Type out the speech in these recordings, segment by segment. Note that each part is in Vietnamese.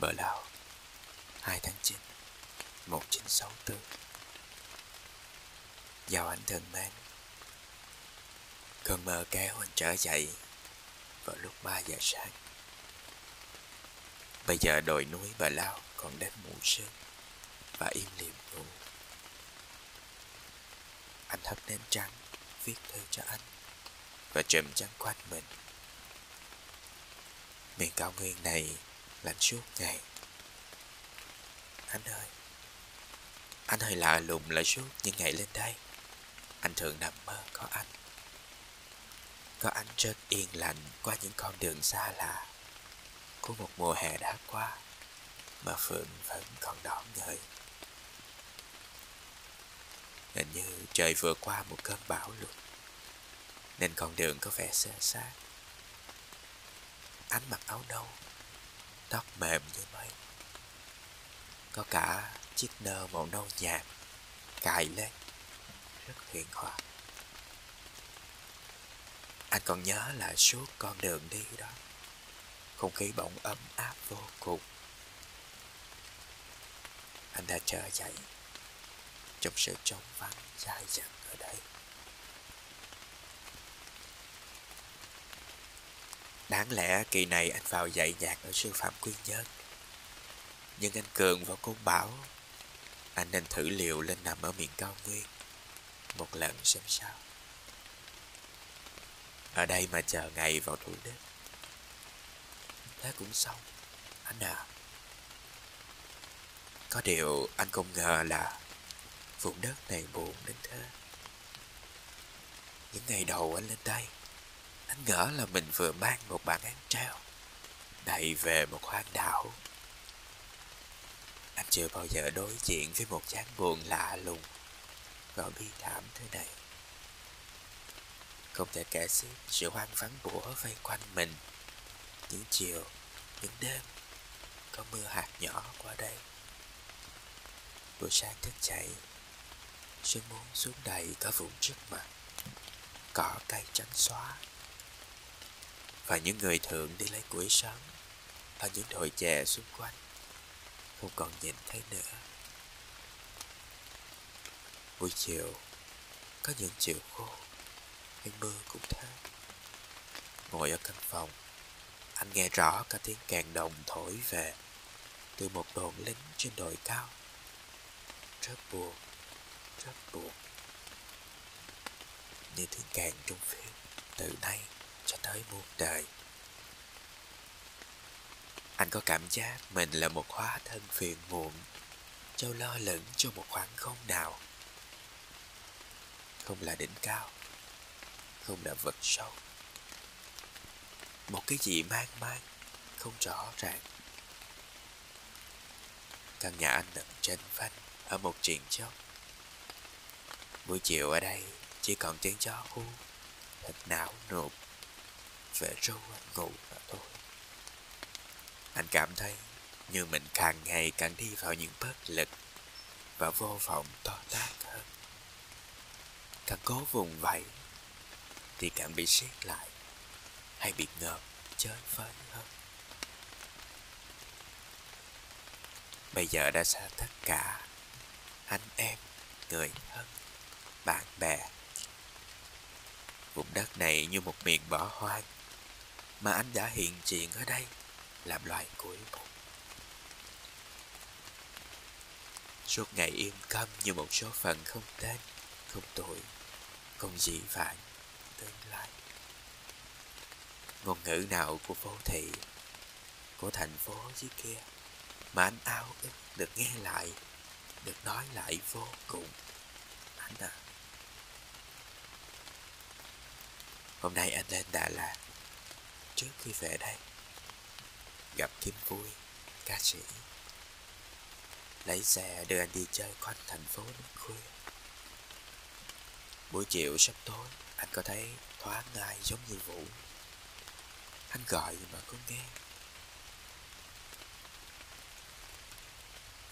Bờ Lào. 2 tháng 9 1964 Chào anh thân mến Cơn mơ kéo anh trở dậy vào lúc 3 giờ sáng. Bây giờ đồi núi Bờ Lao còn đêm mù sương và im lìm ngủ. Anh thắp nến trắng viết thư cho anh và trùm chăn quanh mình. Miền cao nguyên này lạnh suốt ngày. Anh ơi, Anh hơi lạ lùng lại suốt những ngày lên đây. Anh thường nằm mơ có anh. Có anh rất yên lành qua những con đường xa lạ Của một mùa hè đã qua Mà Phượng vẫn còn đỏ ngời Hình như trời vừa qua một cơn bão lụt, Nên con đường có vẻ xe sát Anh mặc áo nâu Tóc mềm như mây Có cả chiếc nơ màu nâu nhạt Cài lên. Rất huyền hòa. Anh còn nhớ là suốt con đường đi đó. Không khí bỗng ấm áp vô cùng. Anh đã trở dậy Trong sự trống vắng dài dẳng ở đây. Đáng lẽ kỳ này anh vào dạy nhạc ở sư phạm Quy Nhơn. Nhưng anh Cường và cô bảo, Anh nên thử liệu lên nằm ở miền cao nguyên, Một lần xem sao. Ở đây mà chờ ngày vào Thủ Đức Thế cũng xong, Anh à. Có điều anh không ngờ là Vùng đất này buồn đến thế. Những ngày đầu anh lên đây anh ngỡ là mình vừa mang một bản án treo Đầy về một hoang đảo. Anh chưa bao giờ đối diện với một chán buồn lạ lùng Và bi thảm thế này. Không thể kể xiết sự hoang vắng bủa vây quanh mình. Những chiều, những đêm Có mưa hạt nhỏ qua đây. Buổi sáng thức dậy Sương muốn xuống đầy cả vùng trước mặt Cỏ cây trắng xóa và những người thượng đi lấy củi sáng và những đồi chè xung quanh, không còn nhìn thấy nữa. Buổi chiều, có những chiều khô hay mưa cũng thế ngồi ở căn phòng, anh nghe rõ cả tiếng kèn đồng thổi về từ một đồn lính trên đồi cao. Rất buồn rất buồn. Như tiếng kèn trong phim, từ nay cho tới muôn đời. Anh có cảm giác mình là một hóa thân phiền muộn châu lo lẫn cho một khoảng không nào. Không là đỉnh cao, không là vực sâu. Một cái gì mang mang, không rõ ràng. Căn nhà anh nằm trên vách, ở một triền chốc buổi chiều ở đây, chỉ còn tiếng chó hú thịt não nộp về râu anh ngủ mà thôi. Anh cảm thấy như mình càng ngày càng đi vào những bất lực và vô vọng to tát hơn. Càng cố vùng vẫy thì càng bị siết lại hay bị ngợp chơi phới hơn. Bây giờ đã xa tất cả anh em, người thân, bạn bè. Vùng đất này như một miền bỏ hoang mà anh đã hiện diện ở đây làm loài cuối cùng. Suốt ngày yên câm như một số phận không tên, không tội, không dị vãng tương lai. Ngôn ngữ nào của vô thị, của thành phố dưới kia, mà anh ao ước được nghe lại, được nói lại vô cùng. Anh à, hôm nay anh lên Đà Lạt, trước khi về đây gặp Kim Vui, ca sĩ. Lấy xe đưa anh đi chơi quanh thành phố đến khuya. Buổi chiều sắp tối, anh có thấy thoáng ngay giống như Vũ. Anh gọi mà không nghe.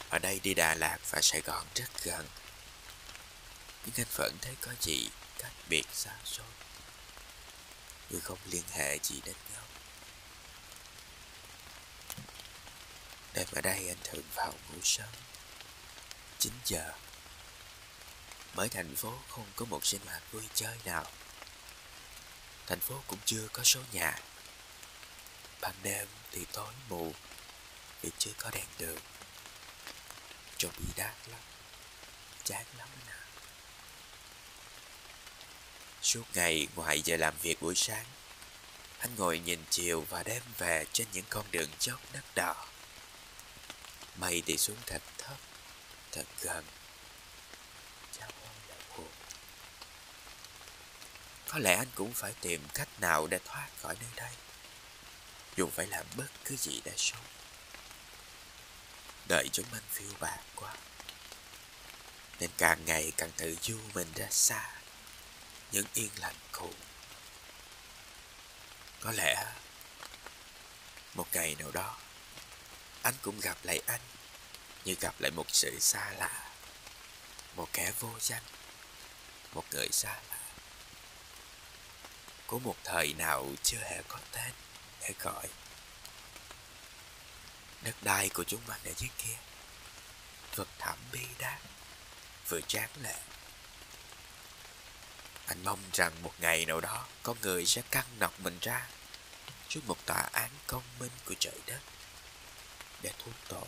Ở đây đi Đà Lạt và Sài Gòn rất gần. Nhưng anh vẫn thấy có gì cách biệt xa xôi người không liên hệ gì đến nhau. đêm ở đây anh thường vào ngủ sớm. 9 giờ. Bởi thành phố không có một sinh hoạt vui chơi nào. Thành phố cũng chưa có số nhà. Ban đêm thì tối mù, Vì chưa có đèn đường. Trông bị đát lắm, Chán lắm anh ạ Suốt ngày ngoài giờ làm việc buổi sáng. Anh ngồi nhìn chiều và đêm về trên những con đường dốc đất đỏ. Mây thì xuống thật thấp, thật gần. Cháu là buồn Có lẽ anh cũng phải tìm cách nào để thoát khỏi nơi đây. Dù phải làm bất cứ gì để sống. Đợi chúng anh phiêu bạc quá. Nên càng ngày càng tự du mình ra xa. Những yên lành cũ Có lẽ Một ngày nào đó, Anh cũng gặp lại anh Như gặp lại một sự xa lạ, Một kẻ vô danh, Một người xa lạ. Của một thời nào chưa hề có tên Để gọi. Đất đai của chúng mình ở dưới kia, Vực thẳm bi đát, Vừa chán lệ anh mong rằng một ngày nào đó con người sẽ căng nọc mình ra Trước một tòa án công minh của trời đất. Để thú tội,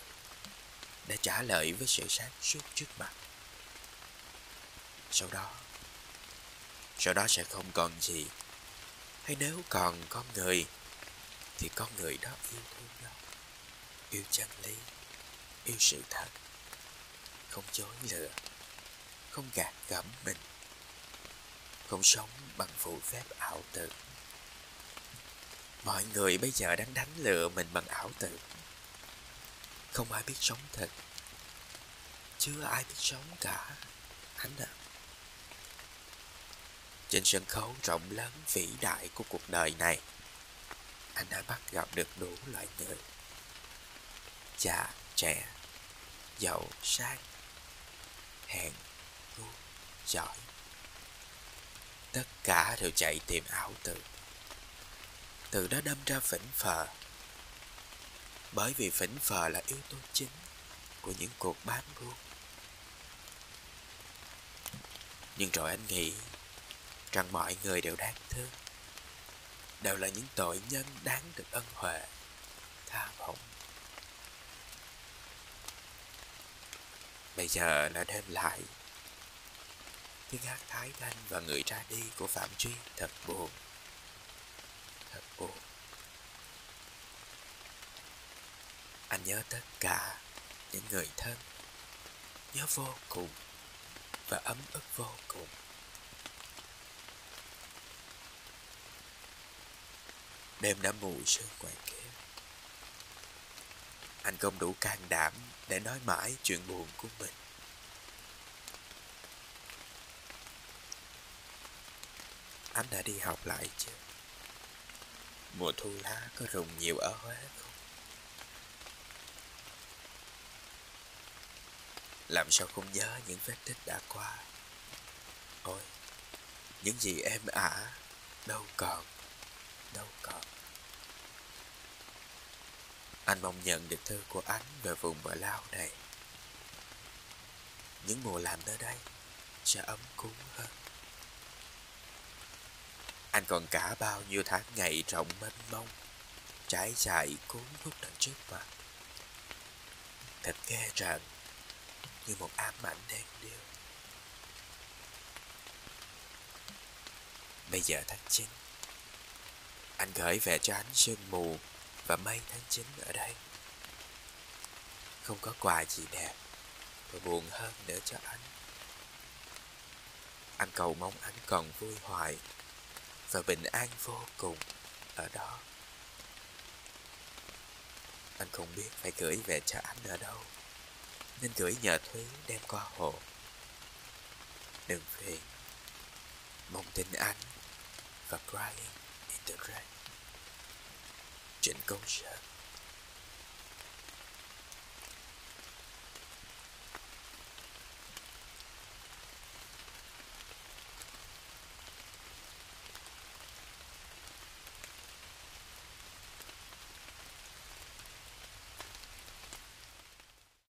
Để trả lời với sự sáng suốt trước mặt. Sau đó Sau đó sẽ không còn gì. Hay nếu còn con người, Thì con người đó yêu thương nhau, yêu chân lý, yêu sự thật. Không dối lừa, không gạt gẫm mình không sống bằng phụ phép ảo tưởng. Mọi người bây giờ đang đánh lừa mình bằng ảo tưởng. Không ai biết sống thật. Chưa ai biết sống cả. Anh ạ. Trên sân khấu rộng lớn vĩ đại của cuộc đời này, anh đã bắt gặp được đủ loại người. Già, trẻ, giàu, sang, hèn, ngu, giỏi tất cả đều chạy tìm ảo tưởng. Từ đó đâm ra phỉnh phờ. Bởi vì phỉnh phờ là yếu tố chính của những cuộc bán buôn. Nhưng rồi anh nghĩ rằng mọi người đều đáng thương. Đều là những tội nhân đáng được ân huệ, tha bổng Bây giờ là đêm lại Tiếng hát thái thanh và người ra đi của Phạm Duy thật buồn. Thật buồn. Anh nhớ tất cả những người thân. Nhớ vô cùng Và ấm ức vô cùng. Đêm đã mù sương ngoài kia anh không đủ can đảm để nói mãi chuyện buồn của mình. Anh đã đi học lại chưa? Mùa thu lá có rụng nhiều ở Huế không? Làm sao không nhớ những vết tích đã qua? Ôi, những gì em ả, đâu còn, đâu còn. Anh mong nhận được thư của anh về vùng bờ lao này. Những mùa lạnh ở đây sẽ ấm cúng hơn. Anh còn cả bao nhiêu tháng ngày rộng mênh mông, trải dài cuốn hút đằng trước mặt. Thật ghê rợn, như một ám ảnh đen điêu. Bây giờ tháng 9 Anh gửi về cho anh sương mù và mây tháng 9 ở đây Không có quà gì đẹp Và buồn hơn nữa cho anh Anh cầu mong anh còn vui hoài và bình an vô cùng Ở đó. Anh không biết phải gửi về cho anh ở đâu, Nên gửi nhờ Thúy đem qua hồ. Đừng phiền, Mong tin anh Và crying in the rain Trịnh Công Sơn